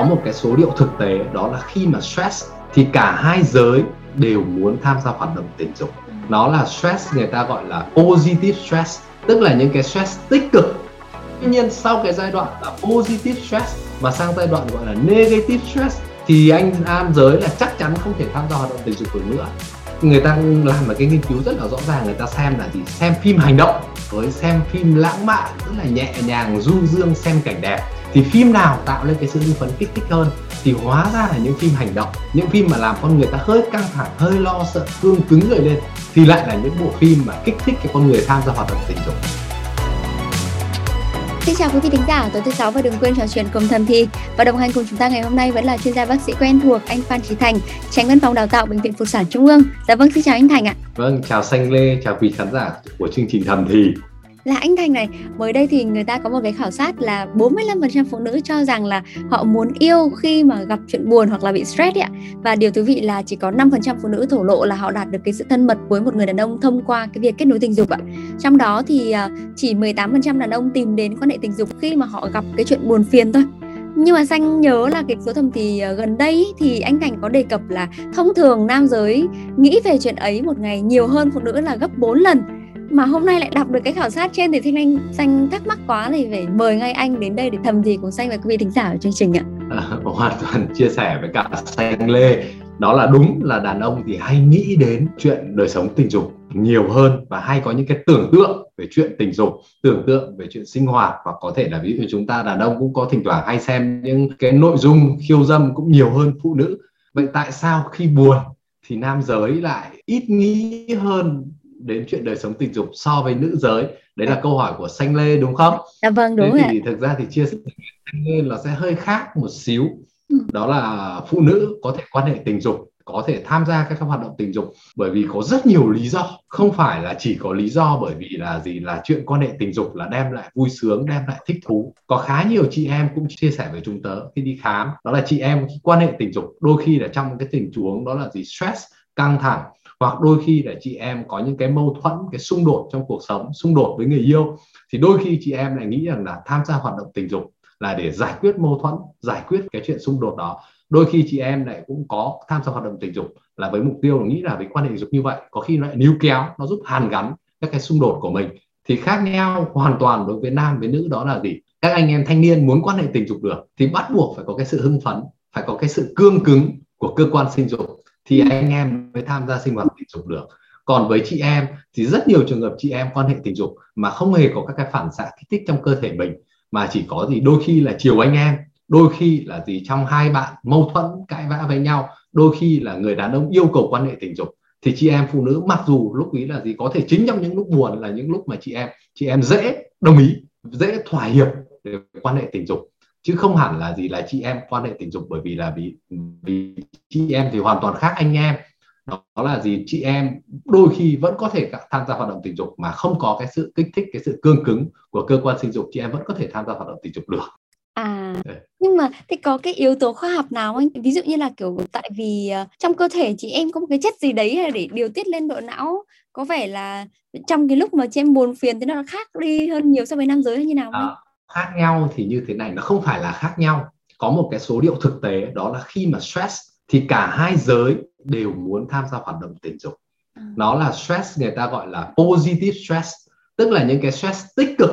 có một cái số liệu thực tế đó là khi mà stress thì cả hai giới đều muốn tham gia hoạt động tình dục. Nó là stress người ta gọi là positive stress tức là những cái stress tích cực. Tuy nhiên sau cái giai đoạn là positive stress mà sang giai đoạn gọi là negative stress thì anh nam giới là chắc chắn không thể tham gia hoạt động tình dục được nữa người ta làm một cái nghiên cứu rất là rõ ràng, người ta xem là gì? Xem phim hành động với xem phim lãng mạn, rất là nhẹ nhàng, du dương, xem cảnh đẹp. Thì phim nào tạo lên cái sự hưng phấn kích thích hơn? Thì hóa ra là những phim hành động, những phim mà làm con người ta hơi căng thẳng, hơi lo sợ, cương cứng người lên, thì lại là những bộ phim mà kích thích cái con người tham gia hoạt động tình dục. Xin chào quý vị thính giả tối thứ sáu và đừng quên trò chuyện cùng Thầm Thi và đồng hành cùng chúng ta ngày hôm nay vẫn là chuyên gia bác sĩ quen thuộc anh Phan Trí Thành, tránh văn phòng đào tạo bệnh viện Phụ sản Trung ương. Dạ vâng, xin chào anh Thành ạ. Vâng, chào Xanh Lê, chào quý khán giả của chương trình Thầm Thì là anh Thành này, mới đây thì người ta có một cái khảo sát là 45% phụ nữ cho rằng là họ muốn yêu khi mà gặp chuyện buồn hoặc là bị stress ạ. Và điều thú vị là chỉ có 5% phụ nữ thổ lộ là họ đạt được cái sự thân mật với một người đàn ông thông qua cái việc kết nối tình dục ạ. Trong đó thì à, chỉ 18% đàn ông tìm đến quan hệ tình dục khi mà họ gặp cái chuyện buồn phiền thôi. Nhưng mà xanh nhớ là cái số thầm thì à, gần đây thì anh thành có đề cập là thông thường nam giới nghĩ về chuyện ấy một ngày nhiều hơn phụ nữ là gấp 4 lần mà hôm nay lại đọc được cái khảo sát trên thì Thanh Anh xanh thắc mắc quá thì phải mời ngay anh đến đây để thầm gì cùng xanh và quý vị thính giả ở chương trình ạ. À, hoàn toàn chia sẻ với cả xanh lê đó là đúng là đàn ông thì hay nghĩ đến chuyện đời sống tình dục nhiều hơn và hay có những cái tưởng tượng về chuyện tình dục tưởng tượng về chuyện sinh hoạt và có thể là ví dụ chúng ta đàn ông cũng có thỉnh thoảng hay xem những cái nội dung khiêu dâm cũng nhiều hơn phụ nữ vậy tại sao khi buồn thì nam giới lại ít nghĩ hơn đến chuyện đời sống tình dục so với nữ giới. Đấy là câu hỏi của xanh lê đúng không? Dạ vâng đúng thế thì thực ra thì chia sẻ xanh lê là sẽ hơi khác một xíu. Ừ. đó là phụ nữ có thể quan hệ tình dục có thể tham gia các hoạt động tình dục bởi vì có rất nhiều lý do. Không phải là chỉ có lý do bởi vì là gì là chuyện quan hệ tình dục là đem lại vui sướng đem lại thích thú. Có khá nhiều chị em cũng chia sẻ với chúng tớ khi đi khám. Đó là chị em quan hệ tình dục đôi khi là trong cái tình huống đó là gì? Stress căng thẳng hoặc đôi khi là chị em có những cái mâu thuẫn, cái xung đột trong cuộc sống, xung đột với người yêu, thì đôi khi chị em lại nghĩ rằng là tham gia hoạt động tình dục là để giải quyết mâu thuẫn, giải quyết cái chuyện xung đột đó. Đôi khi chị em lại cũng có tham gia hoạt động tình dục là với mục tiêu là nghĩ là với quan hệ tình dục như vậy, có khi nó lại níu kéo, nó giúp hàn gắn các cái xung đột của mình. Thì khác nhau hoàn toàn đối với nam, với nữ đó là gì? Các anh em thanh niên muốn quan hệ tình dục được, thì bắt buộc phải có cái sự hưng phấn, phải có cái sự cương cứng của cơ quan sinh dục thì anh em mới tham gia sinh hoạt tình dục được. Còn với chị em thì rất nhiều trường hợp chị em quan hệ tình dục mà không hề có các cái phản xạ kích thích trong cơ thể mình, mà chỉ có gì đôi khi là chiều anh em, đôi khi là gì trong hai bạn mâu thuẫn cãi vã với nhau, đôi khi là người đàn ông yêu cầu quan hệ tình dục. Thì chị em phụ nữ mặc dù lúc ý là gì có thể chính trong những lúc buồn là những lúc mà chị em chị em dễ đồng ý, dễ thỏa hiệp để quan hệ tình dục chứ không hẳn là gì là chị em quan hệ tình dục bởi vì là vì vì chị em thì hoàn toàn khác anh em. Đó là gì? Chị em đôi khi vẫn có thể tham gia hoạt động tình dục mà không có cái sự kích thích cái sự cương cứng của cơ quan sinh dục chị em vẫn có thể tham gia hoạt động tình dục được. À nhưng mà thì có cái yếu tố khoa học nào anh ví dụ như là kiểu tại vì uh, trong cơ thể chị em có một cái chất gì đấy để điều tiết lên độ não có vẻ là trong cái lúc mà chị em buồn phiền thì nó khác đi hơn nhiều so với nam giới hay như nào không? À, khác nhau thì như thế này nó không phải là khác nhau. Có một cái số liệu thực tế đó là khi mà stress thì cả hai giới đều muốn tham gia hoạt động tình dục. À. nó là stress người ta gọi là positive stress tức là những cái stress tích cực.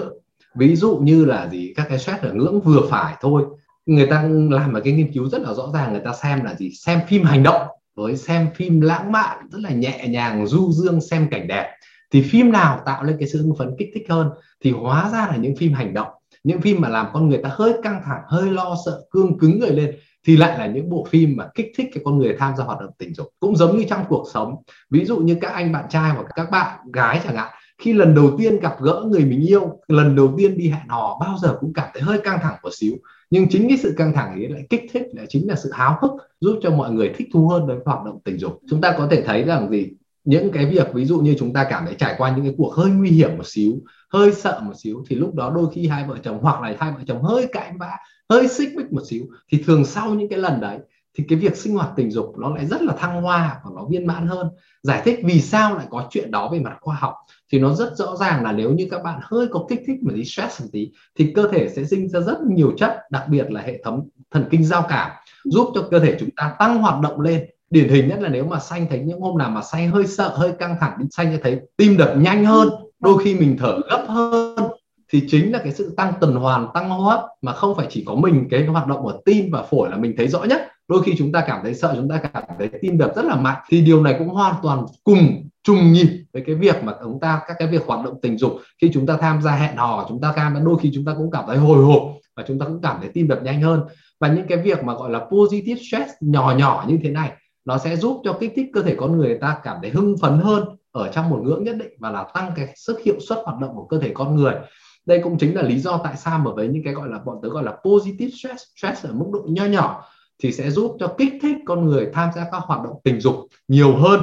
Ví dụ như là gì các cái stress ở ngưỡng vừa phải thôi. Người ta làm một cái nghiên cứu rất là rõ ràng người ta xem là gì? Xem phim hành động với xem phim lãng mạn rất là nhẹ nhàng du dương xem cảnh đẹp. Thì phim nào tạo lên cái sự hưng phấn kích thích hơn? Thì hóa ra là những phim hành động những phim mà làm con người ta hơi căng thẳng, hơi lo sợ, cương cứng người lên thì lại là những bộ phim mà kích thích cái con người tham gia hoạt động tình dục. Cũng giống như trong cuộc sống. Ví dụ như các anh bạn trai hoặc các bạn gái chẳng hạn, khi lần đầu tiên gặp gỡ người mình yêu, lần đầu tiên đi hẹn hò, bao giờ cũng cảm thấy hơi căng thẳng một xíu. Nhưng chính cái sự căng thẳng ấy lại kích thích, lại chính là sự háo hức, giúp cho mọi người thích thú hơn với hoạt động tình dục. Chúng ta có thể thấy rằng gì? Những cái việc ví dụ như chúng ta cảm thấy trải qua những cái cuộc hơi nguy hiểm một xíu hơi sợ một xíu thì lúc đó đôi khi hai vợ chồng hoặc là hai vợ chồng hơi cãi vã hơi xích mích một xíu thì thường sau những cái lần đấy thì cái việc sinh hoạt tình dục nó lại rất là thăng hoa và nó viên mãn hơn. Giải thích vì sao lại có chuyện đó về mặt khoa học thì nó rất rõ ràng là nếu như các bạn hơi có kích thích mà đi stress một tí thì cơ thể sẽ sinh ra rất nhiều chất đặc biệt là hệ thống thần kinh giao cảm giúp cho cơ thể chúng ta tăng hoạt động lên điển hình nhất là nếu mà xanh thấy những hôm nào mà xanh hơi sợ, hơi căng thẳng xanh sẽ thấy tim đập nhanh hơn, đôi khi mình thở gấp hơn. Thì chính là cái sự tăng tuần hoàn, tăng hô hấp mà không phải chỉ có mình, cái hoạt động của tim và phổi là mình thấy rõ nhất. Đôi khi chúng ta cảm thấy sợ, chúng ta cảm thấy tim đập rất là mạnh. Thì điều này cũng hoàn toàn cùng trùng nhịp với cái việc mà chúng ta, các cái việc hoạt động tình dục. Khi chúng ta tham gia hẹn hò, chúng ta tham đôi khi chúng ta cũng cảm thấy hồi hộp và chúng ta cũng cảm thấy tim đập nhanh hơn. Và những cái việc mà gọi là positive stress nhỏ nhỏ như thế này nó sẽ giúp cho kích thích cơ thể con người ta cảm thấy hưng phấn hơn ở trong một ngưỡng nhất định và là tăng cái sức hiệu suất hoạt động của cơ thể con người. Đây cũng chính là lý do tại sao mà với những cái gọi là, bọn tớ gọi là positive stress stress ở mức độ nho nhỏ thì sẽ giúp cho kích thích con người tham gia các hoạt động tình dục nhiều hơn.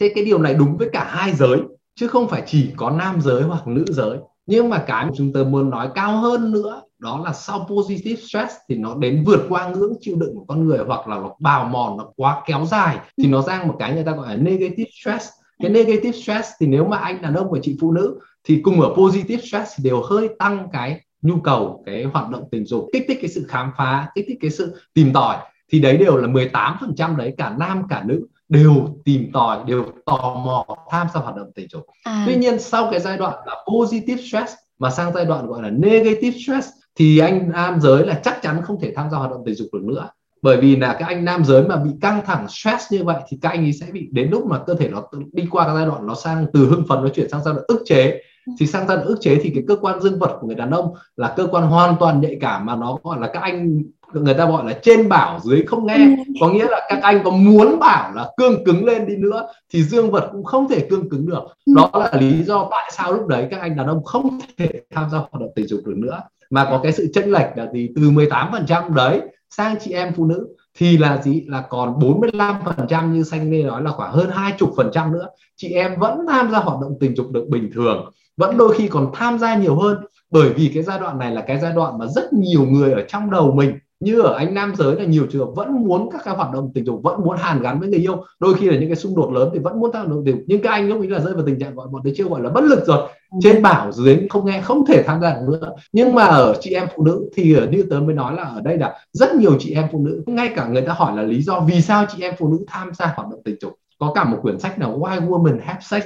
Thế cái điều này đúng với cả hai giới, chứ không phải chỉ có nam giới hoặc nữ giới nhưng mà cái mà chúng tôi muốn nói cao hơn nữa, đó là sau positive stress thì nó đến vượt qua ngưỡng chịu đựng của con người, hoặc là nó bào mòn, nó quá kéo dài, thì nó sang một cái người ta gọi là negative stress. Cái negative stress thì nếu mà anh đàn ông và chị phụ nữ thì cùng ở positive stress thì đều hơi tăng cái nhu cầu, cái hoạt động tình dục, kích thích cái sự khám phá, kích thích cái sự tìm tòi. Thì đấy đều là 18% đấy, cả nam, cả nữ đều tìm tòi đều tò mò tham gia hoạt động tình dục. À. tuy nhiên sau cái giai đoạn là positive stress mà sang giai đoạn gọi là negative stress thì anh nam giới là chắc chắn không thể tham gia hoạt động tình dục được nữa. Bởi vì là các anh nam giới mà bị căng thẳng stress như vậy thì các anh ấy sẽ bị đến lúc mà cơ thể nó đi qua cái giai đoạn nó sang từ hưng phấn nó chuyển sang giai đoạn ức chế thì sang đoạn ức chế thì cái cơ quan dương vật của người đàn ông là cơ quan hoàn toàn nhạy cảm mà nó gọi là các anh người ta gọi là trên bảo dưới không nghe ừ. có nghĩa là các anh có muốn bảo là cương cứng lên đi nữa thì dương vật cũng không thể cương cứng được ừ. đó là lý do tại sao lúc đấy các anh đàn ông không thể tham gia hoạt động tình dục được nữa mà có cái sự chênh lệch là gì từ 18 phần trăm đấy sang chị em phụ nữ thì là gì? Là còn 45 phần trăm như xanh lê nói là khoảng hơn hai chục phần trăm nữa. Chị em vẫn tham gia hoạt động tình dục được bình thường, vẫn đôi khi còn tham gia nhiều hơn. Bởi vì cái giai đoạn này là cái giai đoạn mà rất nhiều người ở trong đầu mình như ở anh nam giới là nhiều trường hợp vẫn muốn các cái hoạt động tình dục vẫn muốn hàn gắn với người yêu. Đôi khi là những cái xung đột lớn thì vẫn muốn tham động tình dục. Nhưng các anh lúc ấy là rơi vào tình trạng gọi bọn tôi chưa gọi là bất lực rồi. Ừ. trên bảo dưới không nghe không thể tham gia được nữa. Nhưng mà ở chị em phụ nữ thì như tớ mới nói là ở đây là rất nhiều chị em phụ nữ ngay cả người ta hỏi là lý do vì sao chị em phụ nữ tham gia hoạt động tình dục. Có cả một quyển sách là Why Women Have Sex?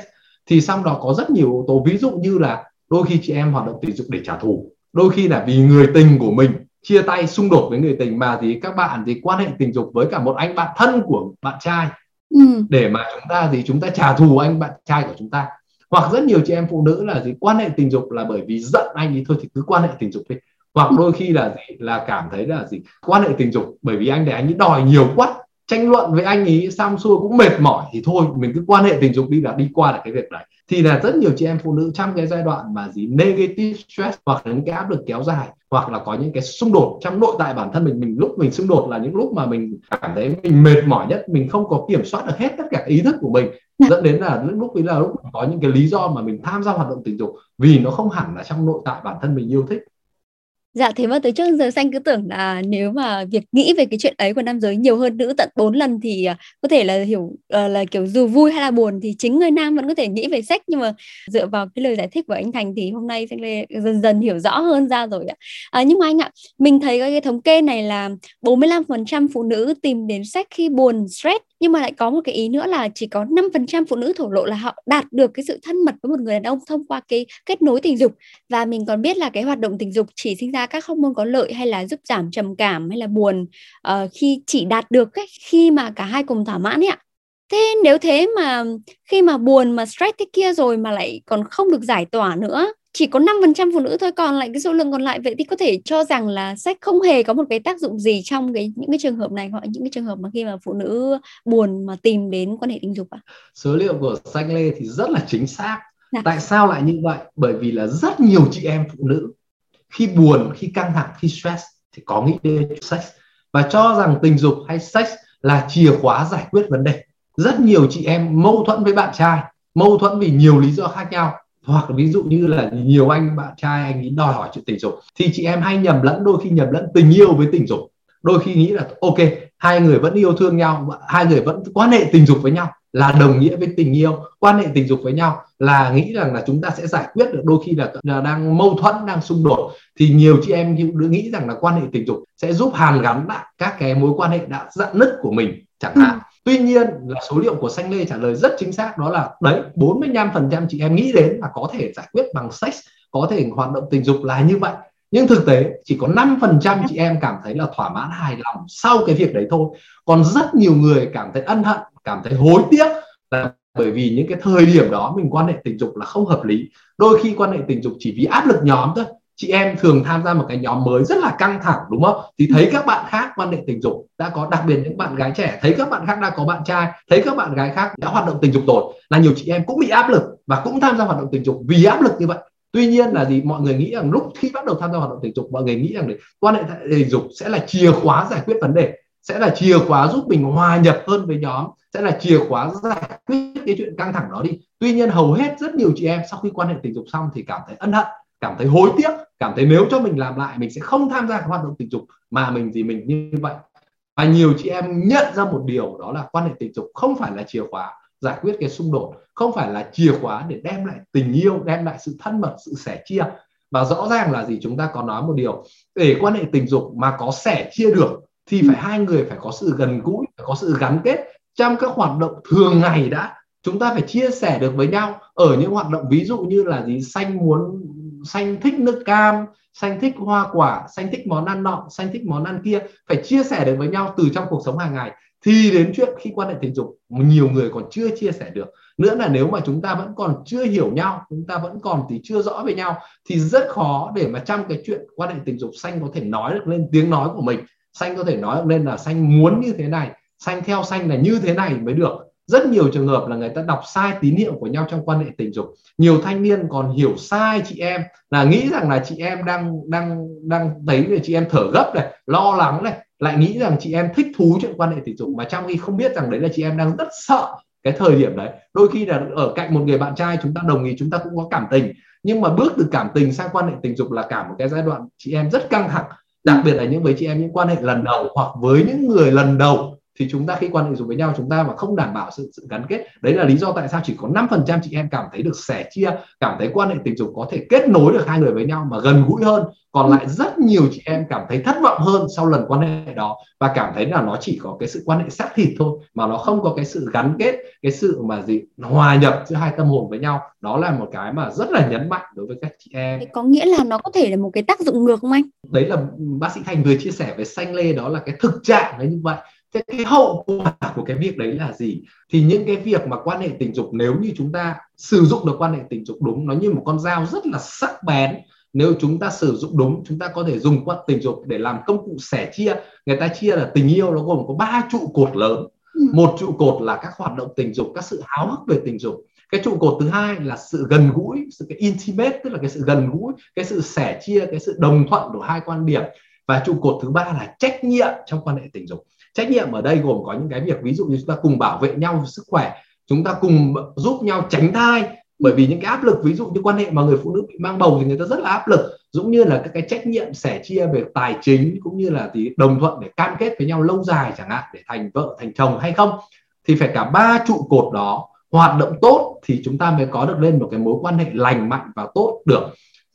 Thì trong đó có rất nhiều yếu tố. Ví dụ như là đôi khi chị em hoạt động tình dục để trả thù. Đôi khi là vì người tình của mình chia tay xung đột với người tình mà thì các bạn thì quan hệ tình dục với cả một anh bạn thân của bạn trai. Ừ. để mà chúng ta thì chúng ta trả thù anh bạn trai của chúng ta. Hoặc rất nhiều chị em phụ nữ là gì quan hệ tình dục là bởi vì giận anh ấy thôi thì cứ quan hệ tình dục đi. Hoặc đôi khi là gì? Là cảm thấy là gì? Quan hệ tình dục bởi vì anh để anh ấy đòi nhiều quá tranh luận với anh ấy xong xuôi cũng mệt mỏi thì thôi mình cứ quan hệ tình dục đi là đi qua là cái việc đấy thì là rất nhiều chị em phụ nữ trong cái giai đoạn mà gì negative stress hoặc là những cái áp lực kéo dài hoặc là có những cái xung đột trong nội tại bản thân mình mình lúc mình xung đột là những lúc mà mình cảm thấy mình mệt mỏi nhất, mình không có kiểm soát được hết tất cả ý thức của mình, dẫn đến là lúc lúc ấy là lúc có những cái lý do mà mình tham gia hoạt động tình dục vì nó không hẳn là trong nội tại bản thân mình yêu thích. Dạ thế mà từ trước giờ xanh cứ tưởng là nếu mà việc nghĩ về cái chuyện ấy của nam giới nhiều hơn nữ tận 4 lần thì à, có thể là hiểu ờ, là kiểu dù vui hay là buồn thì chính người nam vẫn có thể nghĩ về sách nhưng mà dựa vào cái lời giải thích của anh Thành thì hôm nay xanh lê dần dần hiểu rõ hơn ra rồi ạ. À, nhưng mà anh ạ, mình thấy cái thống kê này là 45% phụ nữ tìm đến sách khi buồn stress. Nhưng mà lại có một cái ý nữa là chỉ có 5% phụ nữ thổ lộ là họ đạt được cái sự thân mật với một người đàn ông thông qua cái kết nối tình dục. Và mình còn biết là cái hoạt động tình dục chỉ sinh ra các hormone có lợi hay là giúp giảm trầm cảm hay là buồn uh, khi chỉ đạt được ấy, khi mà cả hai cùng thỏa mãn ấy ạ thế nếu thế mà khi mà buồn mà stress thế kia rồi mà lại còn không được giải tỏa nữa chỉ có 5% phụ nữ thôi còn lại cái số lượng còn lại vậy thì có thể cho rằng là sách không hề có một cái tác dụng gì trong cái những cái trường hợp này hoặc những cái trường hợp mà khi mà phụ nữ buồn mà tìm đến quan hệ tình dục à? Số liệu của sách Lê thì rất là chính xác. Dạ. Tại sao lại như vậy? Bởi vì là rất nhiều chị em phụ nữ khi buồn, khi căng thẳng, khi stress thì có nghĩ đến sex. Và cho rằng tình dục hay sex là chìa khóa giải quyết vấn đề. Rất nhiều chị em mâu thuẫn với bạn trai, mâu thuẫn vì nhiều lý do khác nhau. Hoặc ví dụ như là nhiều anh bạn trai anh ấy đòi hỏi chuyện tình dục. Thì chị em hay nhầm lẫn đôi khi nhầm lẫn tình yêu với tình dục. Đôi khi nghĩ là ok hai người vẫn yêu thương nhau hai người vẫn quan hệ tình dục với nhau là đồng nghĩa với tình yêu quan hệ tình dục với nhau là nghĩ rằng là chúng ta sẽ giải quyết được đôi khi là, là đang mâu thuẫn đang xung đột thì nhiều chị em nghĩ rằng là quan hệ tình dục sẽ giúp hàn gắn lại các cái mối quan hệ đã dạn nứt của mình chẳng hạn ừ. Tuy nhiên là số liệu của Xanh Lê trả lời rất chính xác đó là đấy 45% chị em nghĩ đến là có thể giải quyết bằng sex, có thể hoạt động tình dục là như vậy. Nhưng thực tế chỉ có 5% chị em cảm thấy là thỏa mãn hài lòng sau cái việc đấy thôi. Còn rất nhiều người cảm thấy ân hận, cảm thấy hối tiếc là bởi vì những cái thời điểm đó mình quan hệ tình dục là không hợp lý. Đôi khi quan hệ tình dục chỉ vì áp lực nhóm thôi. Chị em thường tham gia một cái nhóm mới rất là căng thẳng, đúng không? Thì thấy các bạn khác quan hệ tình dục đã có, đặc biệt những bạn gái trẻ, thấy các bạn khác đã có bạn trai, thấy các bạn gái khác đã hoạt động tình dục rồi là nhiều chị em cũng bị áp lực và cũng tham gia hoạt động tình dục vì áp lực như vậy. Tuy nhiên là gì? Mọi người nghĩ rằng lúc khi bắt đầu tham gia hoạt động tình dục, mọi người nghĩ rằng quan hệ tình dục sẽ là chìa khóa giải quyết vấn đề sẽ là chìa khóa giúp mình hòa nhập hơn với nhóm, sẽ là chìa khóa giải quyết cái chuyện căng thẳng đó đi. Tuy nhiên hầu hết rất nhiều chị em sau khi quan hệ tình dục xong thì cảm thấy ân hận, cảm thấy hối tiếc, cảm thấy nếu cho mình làm lại, mình sẽ không tham gia các hoạt động tình dục mà mình gì mình như vậy. Và nhiều chị em nhận ra một điều đó là quan hệ tình dục không phải là chìa khóa giải quyết cái xung đột, không phải là chìa khóa để đem lại tình yêu, đem lại sự thân mật, sự sẻ chia. Và rõ ràng là gì? Chúng ta có nói một điều, để quan hệ tình dục mà có sẻ chia được thì phải hai người phải có sự gần gũi phải có sự gắn kết trong các hoạt động thường ngày đã. Chúng ta phải chia sẻ được với nhau. Ở những hoạt động ví dụ như là gì xanh muốn xanh thích nước cam xanh thích hoa quả xanh thích món ăn nọ xanh thích món ăn kia phải chia sẻ được với nhau từ trong cuộc sống hàng ngày. Thì đến chuyện khi quan hệ tình dục nhiều người còn chưa chia sẻ được. Nữa là nếu mà chúng ta vẫn còn chưa hiểu nhau chúng ta vẫn còn thì chưa rõ về nhau thì rất khó để mà trong cái chuyện quan hệ tình dục xanh có thể nói được lên tiếng nói của mình xanh có thể nói lên là xanh muốn như thế này, xanh theo xanh là như thế này mới được. Rất nhiều trường hợp là người ta đọc sai tín hiệu của nhau trong quan hệ tình dục. Nhiều thanh niên còn hiểu sai chị em, là nghĩ rằng là chị em đang đang đang thấy là chị em thở gấp này, lo lắng này, lại nghĩ rằng chị em thích thú chuyện quan hệ tình dục. Mà trong khi không biết rằng đấy là chị em đang rất sợ cái thời điểm đấy. Đôi khi là ở cạnh một người bạn trai chúng ta đồng ý, chúng ta cũng có cảm tình. Nhưng mà bước từ cảm tình sang quan hệ tình dục là cả một cái giai đoạn chị em rất căng thẳng đặc biệt là những với chị em những quan hệ lần đầu hoặc với những người lần đầu thì chúng ta khi quan hệ dùng với nhau chúng ta mà không đảm bảo sự, sự gắn kết đấy là lý do tại sao chỉ có 5% chị em cảm thấy được sẻ chia cảm thấy quan hệ tình dục có thể kết nối được hai người với nhau mà gần gũi hơn. Còn lại rất nhiều chị em cảm thấy thất vọng hơn sau lần quan hệ đó và cảm thấy là nó chỉ có cái sự quan hệ xác thịt thôi mà nó không có cái sự gắn kết cái sự mà gì hòa nhập giữa hai tâm hồn với nhau. Đó là một cái mà rất là nhấn mạnh đối với các chị em. Có nghĩa là nó có thể là một cái tác dụng ngược không anh? Đấy là bác sĩ thành vừa chia sẻ với xanh lê đó là cái thực trạng đấy như vậy thế cái hậu quả của cái việc đấy là gì? Thì những cái việc mà quan hệ tình dục nếu như chúng ta sử dụng được quan hệ tình dục đúng nó như một con dao rất là sắc bén. Nếu chúng ta sử dụng đúng chúng ta có thể dùng quan tình dục để làm công cụ sẻ chia. Người ta chia là tình yêu nó gồm có ba trụ cột lớn. Ừ. một trụ cột là các hoạt động tình dục các sự háo hức về tình dục. Cái trụ cột thứ hai là sự gần gũi sự cái intimate tức là cái sự gần gũi cái sự sẻ chia cái sự đồng thuận của hai quan điểm. Và trụ cột thứ ba là trách nhiệm trong quan hệ tình dục trách nhiệm ở đây gồm có những cái việc ví dụ như chúng ta cùng bảo vệ nhau sức khỏe, chúng ta cùng giúp nhau tránh thai. Bởi vì những cái áp lực, ví dụ như quan hệ mà người phụ nữ bị mang bầu thì người ta rất là áp lực. Cũng như là các cái trách nhiệm sẻ chia về tài chính, cũng như là thì đồng thuận để cam kết với nhau lâu dài chẳng hạn, để thành vợ, thành chồng hay không, thì phải cả ba trụ cột đó hoạt động tốt thì chúng ta mới có được lên một cái mối quan hệ lành mạnh và tốt được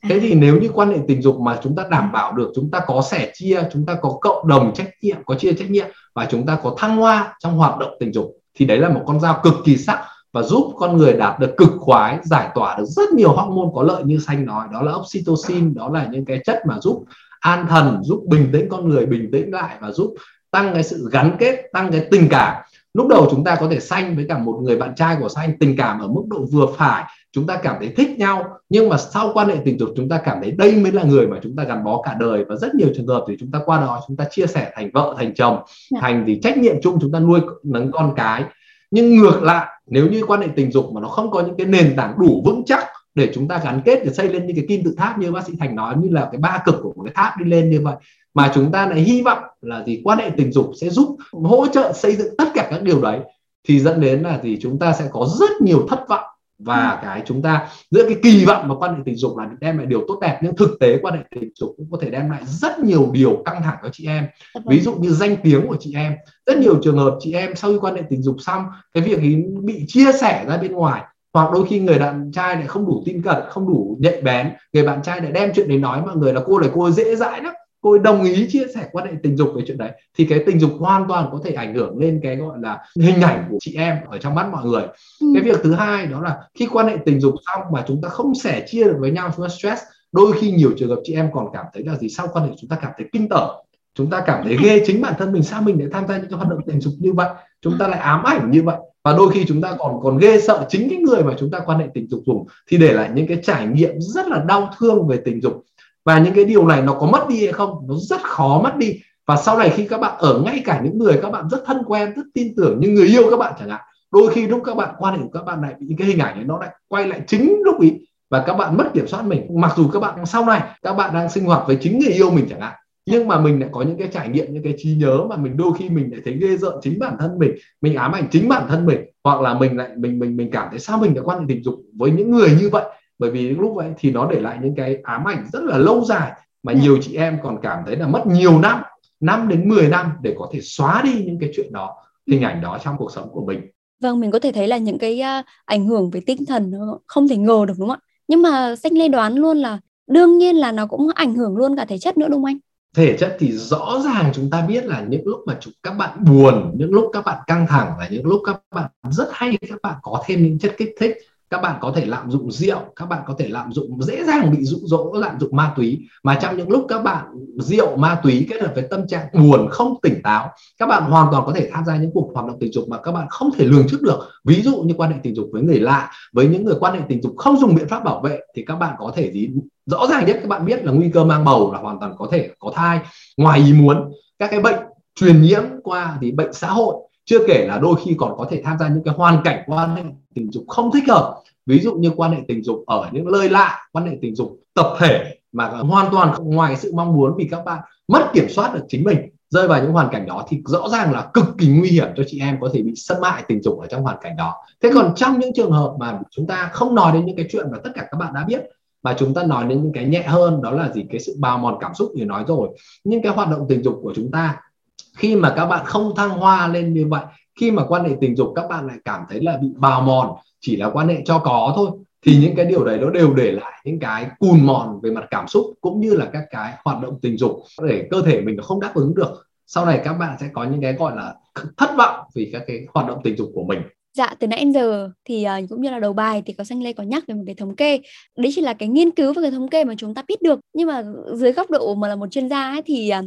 thế thì nếu như quan hệ tình dục mà chúng ta đảm bảo được, chúng ta có sẻ chia, chúng ta có cộng đồng trách nhiệm, có chia trách nhiệm và chúng ta có thăng hoa trong hoạt động tình dục thì đấy là một con dao cực kỳ sắc và giúp con người đạt được cực khoái, giải tỏa được rất nhiều hormone có lợi như xanh nói. Đó là oxytocin, đó là những cái chất mà giúp an thần, giúp bình tĩnh con người, bình tĩnh lại và giúp tăng cái sự gắn kết, tăng cái tình cảm lúc đầu chúng ta có thể xanh với cả một người bạn trai của xanh tình cảm ở mức độ vừa phải chúng ta cảm thấy thích nhau. Nhưng mà sau quan hệ tình dục chúng ta cảm thấy đây mới là người mà chúng ta gắn bó cả đời. Và rất nhiều trường hợp thì chúng ta qua đó chúng ta chia sẻ thành vợ thành chồng. Dạ. thành thì trách nhiệm chung chúng ta nuôi nấng con cái. Nhưng ngược lại nếu như quan hệ tình dục mà nó không có những cái nền tảng đủ vững chắc để chúng ta gắn kết để xây lên những cái kim tự tháp như bác sĩ thành nói như là cái ba cực của một cái tháp đi lên như vậy mà chúng ta lại hy vọng là gì? Quan hệ tình dục sẽ giúp hỗ trợ xây dựng tất cả các điều đấy thì dẫn đến là gì? Chúng ta sẽ có rất nhiều thất vọng. Và ừ. cái chúng ta giữa cái kỳ vọng mà quan hệ tình dục là đem lại điều tốt đẹp nhưng thực tế quan hệ tình dục cũng có thể đem lại rất nhiều điều căng thẳng cho chị em. Dạ vâng. ví dụ như danh tiếng của chị em. Rất nhiều trường hợp chị em sau khi quan hệ tình dục xong cái việc ý bị chia sẻ ra bên ngoài hoặc đôi khi người bạn trai lại không đủ tin cậy không đủ nhạy bén người bạn trai lại đem chuyện đấy nói mọi người là cô này cô dễ dãi lắm cô ấy đồng ý chia sẻ quan hệ tình dục về chuyện đấy. Thì cái tình dục hoàn toàn có thể ảnh hưởng lên cái gọi là hình ảnh của chị em ở trong mắt mọi người. Ừ. cái việc thứ hai đó là khi quan hệ tình dục xong mà chúng ta không sẻ chia được với nhau chúng ta stress đôi khi nhiều trường hợp chị em còn cảm thấy là gì sau quan hệ chúng ta cảm thấy kinh tởm chúng ta cảm thấy ghê chính bản thân mình sao mình lại tham gia những cái hoạt động tình dục như vậy chúng ta lại ám ảnh như vậy. Và đôi khi chúng ta còn còn ghê sợ chính cái người mà chúng ta quan hệ tình dục dùng thì để lại những cái trải nghiệm rất là đau thương về tình dục và những cái điều này nó có mất đi hay không, nó rất khó mất đi. Và sau này khi các bạn ở ngay cả những người các bạn rất thân quen, rất tin tưởng như người yêu các bạn chẳng hạn, đôi khi lúc các bạn, quan hệ của các bạn lại bị những cái hình ảnh ấy, nó lại quay lại chính lúc ý, và các bạn mất kiểm soát mình. Mặc dù các bạn sau này, các bạn đang sinh hoạt với chính người yêu mình chẳng hạn, nhưng mà mình lại có những cái trải nghiệm, những cái trí nhớ mà mình đôi khi mình lại thấy ghê rợn chính bản thân mình mình ám ảnh chính bản thân mình, hoặc là mình lại, mình mình mình cảm thấy sao mình lại quan hệ tình dục với những người như vậy bởi vì lúc vậy thì nó để lại những cái ám ảnh rất là lâu dài mà dạ. nhiều chị em còn cảm thấy là mất nhiều năm 5 đến 10 năm để có thể xóa đi những cái chuyện đó hình ảnh đó trong cuộc sống của mình. Vâng mình có thể thấy là những cái uh, ảnh hưởng về tinh thần không thể ngờ được đúng không ạ? Nhưng mà xanh lê đoán luôn là đương nhiên là nó cũng ảnh hưởng luôn cả thể chất nữa đúng không anh? Thể chất thì rõ ràng chúng ta biết là những lúc mà chúng các bạn buồn những lúc các bạn căng thẳng là những lúc các bạn rất hay các bạn có thêm những chất kích thích các bạn có thể lạm dụng rượu, các bạn có thể lạm dụng, dễ dàng bị dụ dỗ, lạm dụng ma túy. Mà trong những lúc các bạn rượu, ma túy kết hợp với tâm trạng buồn, không tỉnh táo, các bạn hoàn toàn có thể tham gia những cuộc hoạt động tình dục mà các bạn không thể lường trước được. Ví dụ như quan hệ tình dục với người lạ, với những người quan hệ tình dục không dùng biện pháp bảo vệ, thì các bạn có thể gì? Rõ ràng nhất các bạn biết là nguy cơ mang bầu là hoàn toàn có thể có thai, ngoài ý muốn. Các cái bệnh truyền nhiễm qua thì bệnh xã hội chưa kể là đôi khi còn có thể tham gia những cái hoàn cảnh quan hệ tình dục không thích hợp. Ví dụ như quan hệ tình dục ở những nơi lạ, quan hệ tình dục tập thể mà hoàn toàn ngoài sự mong muốn vì các bạn mất kiểm soát được chính mình. Rơi vào những hoàn cảnh đó thì rõ ràng là cực kỳ nguy hiểm cho chị em có thể bị xâm hại tình dục ở trong hoàn cảnh đó. Thế còn trong những trường hợp mà chúng ta không nói đến những cái chuyện mà tất cả các bạn đã biết, mà chúng ta nói đến những cái nhẹ hơn, đó là gì? Cái sự bào mòn cảm xúc thì nói rồi. Những cái hoạt động tình dục của chúng ta khi mà các bạn không thăng hoa lên như vậy khi mà quan hệ tình dục các bạn lại cảm thấy là bị bào mòn chỉ là quan hệ cho có thôi thì những cái điều đấy nó đều để lại những cái cùn mòn về mặt cảm xúc cũng như là các cái hoạt động tình dục để cơ thể mình không đáp ứng được sau này các bạn sẽ có những cái gọi là thất vọng vì các cái hoạt động tình dục của mình Dạ, từ nãy đến giờ thì uh, cũng như là đầu bài thì có xanh lê có nhắc về một cái thống kê. Đấy chỉ là cái nghiên cứu và cái thống kê mà chúng ta biết được. Nhưng mà dưới góc độ mà là một chuyên gia ấy, thì uh,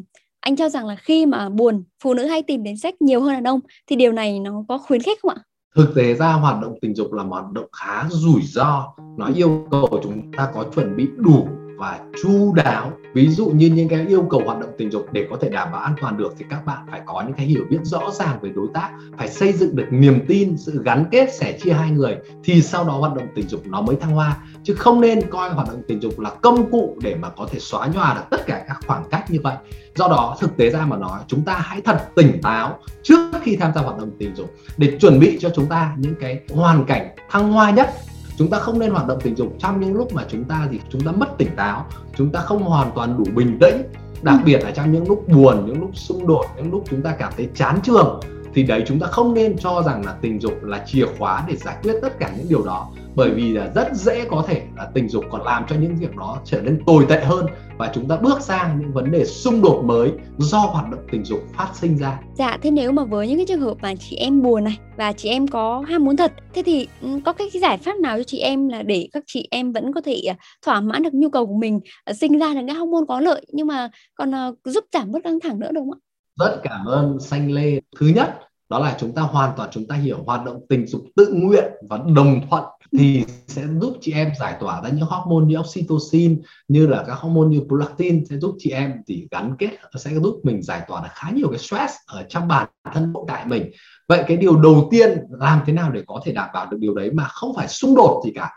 anh cho rằng là khi mà buồn, phụ nữ hay tìm đến sách nhiều hơn đàn ông thì điều này nó có khuyến khích không ạ? Thực tế ra, hoạt động tình dục là một hoạt động khá rủi ro. Nó yêu cầu chúng ta có chuẩn bị đủ và chu đáo. Ví dụ như những cái yêu cầu hoạt động tình dục để có thể đảm bảo an toàn được thì các bạn phải có những cái hiểu biết rõ ràng về đối tác, phải xây dựng được niềm tin, sự gắn kết, sẻ chia hai người thì sau đó hoạt động tình dục nó mới thăng hoa. Chứ không nên coi hoạt động tình dục là công cụ để mà có thể xóa nhòa được tất cả các khoảng cách như vậy. Do đó, thực tế ra mà nói, chúng ta hãy thật tỉnh táo trước khi tham gia hoạt động tình dục để chuẩn bị cho chúng ta những cái hoàn cảnh thăng hoa nhất chúng ta không nên hoạt động tình dục. Trong những lúc mà chúng ta gì chúng ta mất tỉnh táo chúng ta không hoàn toàn đủ bình tĩnh. Đặc ừ. biệt là trong những lúc buồn những lúc xung đột những lúc chúng ta cảm thấy chán trường thì đấy chúng ta không nên cho rằng là tình dục là chìa khóa để giải quyết tất cả những điều đó. Bởi vì là rất dễ có thể là tình dục còn làm cho những việc đó trở nên tồi tệ hơn và chúng ta bước sang những vấn đề xung đột mới do hoạt động tình dục phát sinh ra. Dạ, thế nếu mà với những cái trường hợp mà chị em buồn này và chị em có ham muốn thật, thế thì ừ, có cái giải pháp nào cho chị em là để các chị em vẫn có thể à, thỏa mãn được nhu cầu của mình, à, sinh ra được cái hormone có lợi nhưng mà còn à, giúp giảm bớt căng thẳng nữa đúng không ạ? Rất cảm ơn Xanh Lê. Thứ nhất đó là chúng ta hoàn toàn chúng ta hiểu hoạt động tình dục tự nguyện và đồng thuận thì sẽ giúp chị em giải tỏa ra những hormone như oxytocin, như là các hormone như prolactin sẽ giúp chị em thì gắn kết, sẽ giúp mình giải tỏa được khá nhiều cái stress ở trong bản thân nội tại mình. Vậy cái điều đầu tiên làm thế nào để có thể đảm bảo được điều đấy mà không phải xung đột gì cả?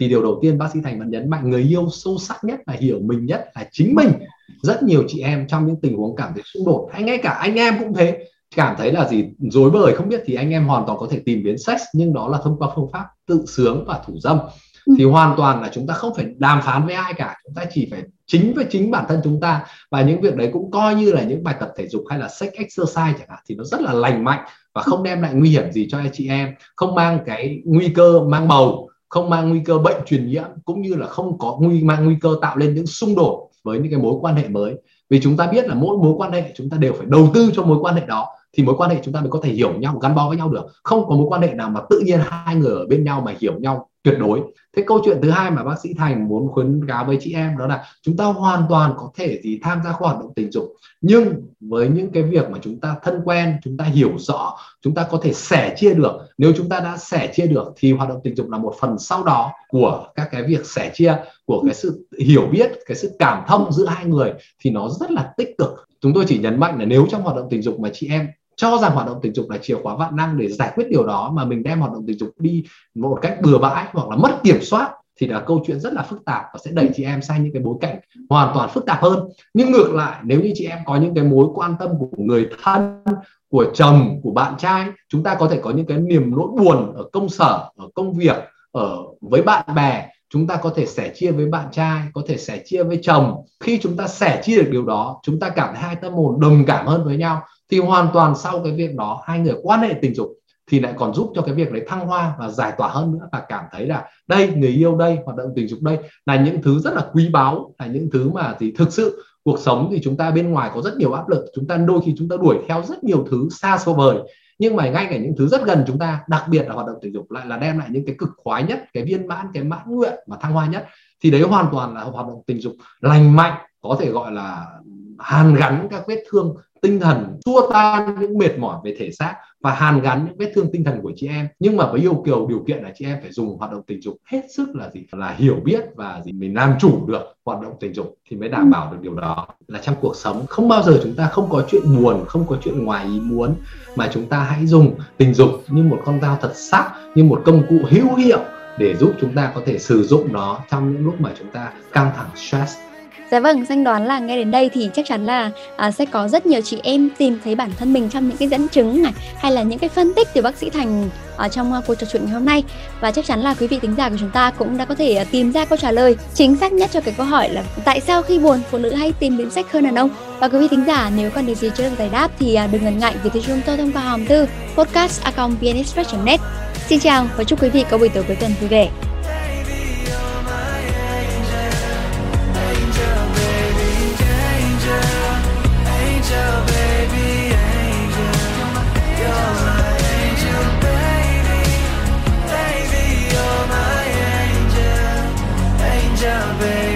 Thì điều đầu tiên bác sĩ thành vẫn nhấn mạnh người yêu sâu sắc nhất và hiểu mình nhất là chính mình. Rất nhiều chị em trong những tình huống cảm thấy xung đột, hay ngay cả anh em cũng thế cảm thấy là gì? Dối bời không biết thì anh em hoàn toàn có thể tìm đến sex nhưng đó là thông qua phương pháp tự sướng và thủ dâm. Ừ. thì hoàn toàn là chúng ta không phải đàm phán với ai cả chúng ta chỉ phải chính với chính bản thân chúng ta. Và những việc đấy cũng coi như là những bài tập thể dục hay là sex exercise chẳng hạn thì nó rất là lành mạnh và không đem lại nguy hiểm gì cho anh chị em không mang cái nguy cơ mang bầu không mang nguy cơ bệnh truyền nhiễm cũng như là không có nguy mang nguy cơ tạo lên những xung đột với những cái mối quan hệ mới. Vì chúng ta biết là mỗi mối quan hệ chúng ta đều phải đầu tư cho mối quan hệ đó thì mối quan hệ chúng ta mới có thể hiểu nhau, gắn bó với nhau được. Không có mối quan hệ nào mà tự nhiên hai người ở bên nhau mà hiểu nhau tuyệt đối. Thế câu chuyện thứ hai mà bác sĩ thành muốn khuyến cáo với chị em đó là chúng ta hoàn toàn có thể gì tham gia hoạt động tình dục. Nhưng với những cái việc mà chúng ta thân quen, chúng ta hiểu rõ, chúng ta có thể sẻ chia được. Nếu chúng ta đã sẻ chia được thì hoạt động tình dục là một phần sau đó của các cái việc sẻ chia, của cái sự hiểu biết, cái sự cảm thông giữa hai người thì nó rất là tích cực. Chúng tôi chỉ nhấn mạnh là nếu trong hoạt động tình dục mà chị em cho rằng hoạt động tình dục là chìa khóa vạn năng để giải quyết điều đó, mà mình đem hoạt động tình dục đi một cách bừa bãi hoặc là mất kiểm soát thì là câu chuyện rất là phức tạp và sẽ đẩy chị em sang những cái bối cảnh hoàn toàn phức tạp hơn. Nhưng ngược lại, nếu như chị em có những cái mối quan tâm của người thân, của chồng, của bạn trai, chúng ta có thể có những cái niềm nỗi buồn ở công sở, ở công việc, ở với bạn bè, chúng ta có thể sẻ chia với bạn trai, có thể sẻ chia với chồng. Khi chúng ta sẻ chia được điều đó, chúng ta cảm thấy hai tâm hồn đồng cảm hơn với nhau thì hoàn toàn sau cái việc đó, hai người quan hệ tình dục thì lại còn giúp cho cái việc đấy thăng hoa và giải tỏa hơn nữa và cảm thấy là đây, người yêu đây, hoạt động tình dục đây là những thứ rất là quý báu, là những thứ mà thì thực sự cuộc sống thì chúng ta bên ngoài có rất nhiều áp lực, chúng ta đôi khi chúng ta đuổi theo rất nhiều thứ xa xôi vời. Nhưng mà ngay cả những thứ rất gần chúng ta, đặc biệt là hoạt động tình dục lại là đem lại những cái cực khoái nhất, cái viên mãn, cái mãn nguyện và thăng hoa nhất. Thì đấy hoàn toàn là hoạt động tình dục lành mạnh, có thể gọi là hàn gắn các vết thương tinh thần xua tan những mệt mỏi về thể xác và hàn gắn những vết thương tinh thần của chị em. Nhưng mà với yêu cầu điều kiện là chị em phải dùng hoạt động tình dục hết sức là gì? Là hiểu biết và gì? Mình làm chủ được hoạt động tình dục thì mới đảm ừ. bảo được điều đó. Là trong cuộc sống không bao giờ chúng ta không có chuyện buồn không có chuyện ngoài ý muốn mà chúng ta hãy dùng tình dục như một con dao thật sắc như một công cụ hữu hiệu để giúp chúng ta có thể sử dụng nó trong những lúc mà chúng ta căng thẳng stress Dạ vâng, danh đoán là nghe đến đây thì chắc chắn là à, sẽ có rất nhiều chị em tìm thấy bản thân mình trong những cái dẫn chứng này hay là những cái phân tích từ bác sĩ Thành ở trong uh, cuộc trò chuyện ngày hôm nay. Và chắc chắn là quý vị tính giả của chúng ta cũng đã có thể uh, tìm ra câu trả lời chính xác nhất cho cái câu hỏi là tại sao khi buồn phụ nữ hay tìm đến sách hơn đàn ông? Và quý vị tính giả nếu còn điều gì chưa được giải đáp thì uh, đừng ngần ngại gửi tới chúng tôi thông qua hòm thư podcast net. Xin chào và chúc quý vị có buổi tối cuối tuần vui vẻ. baby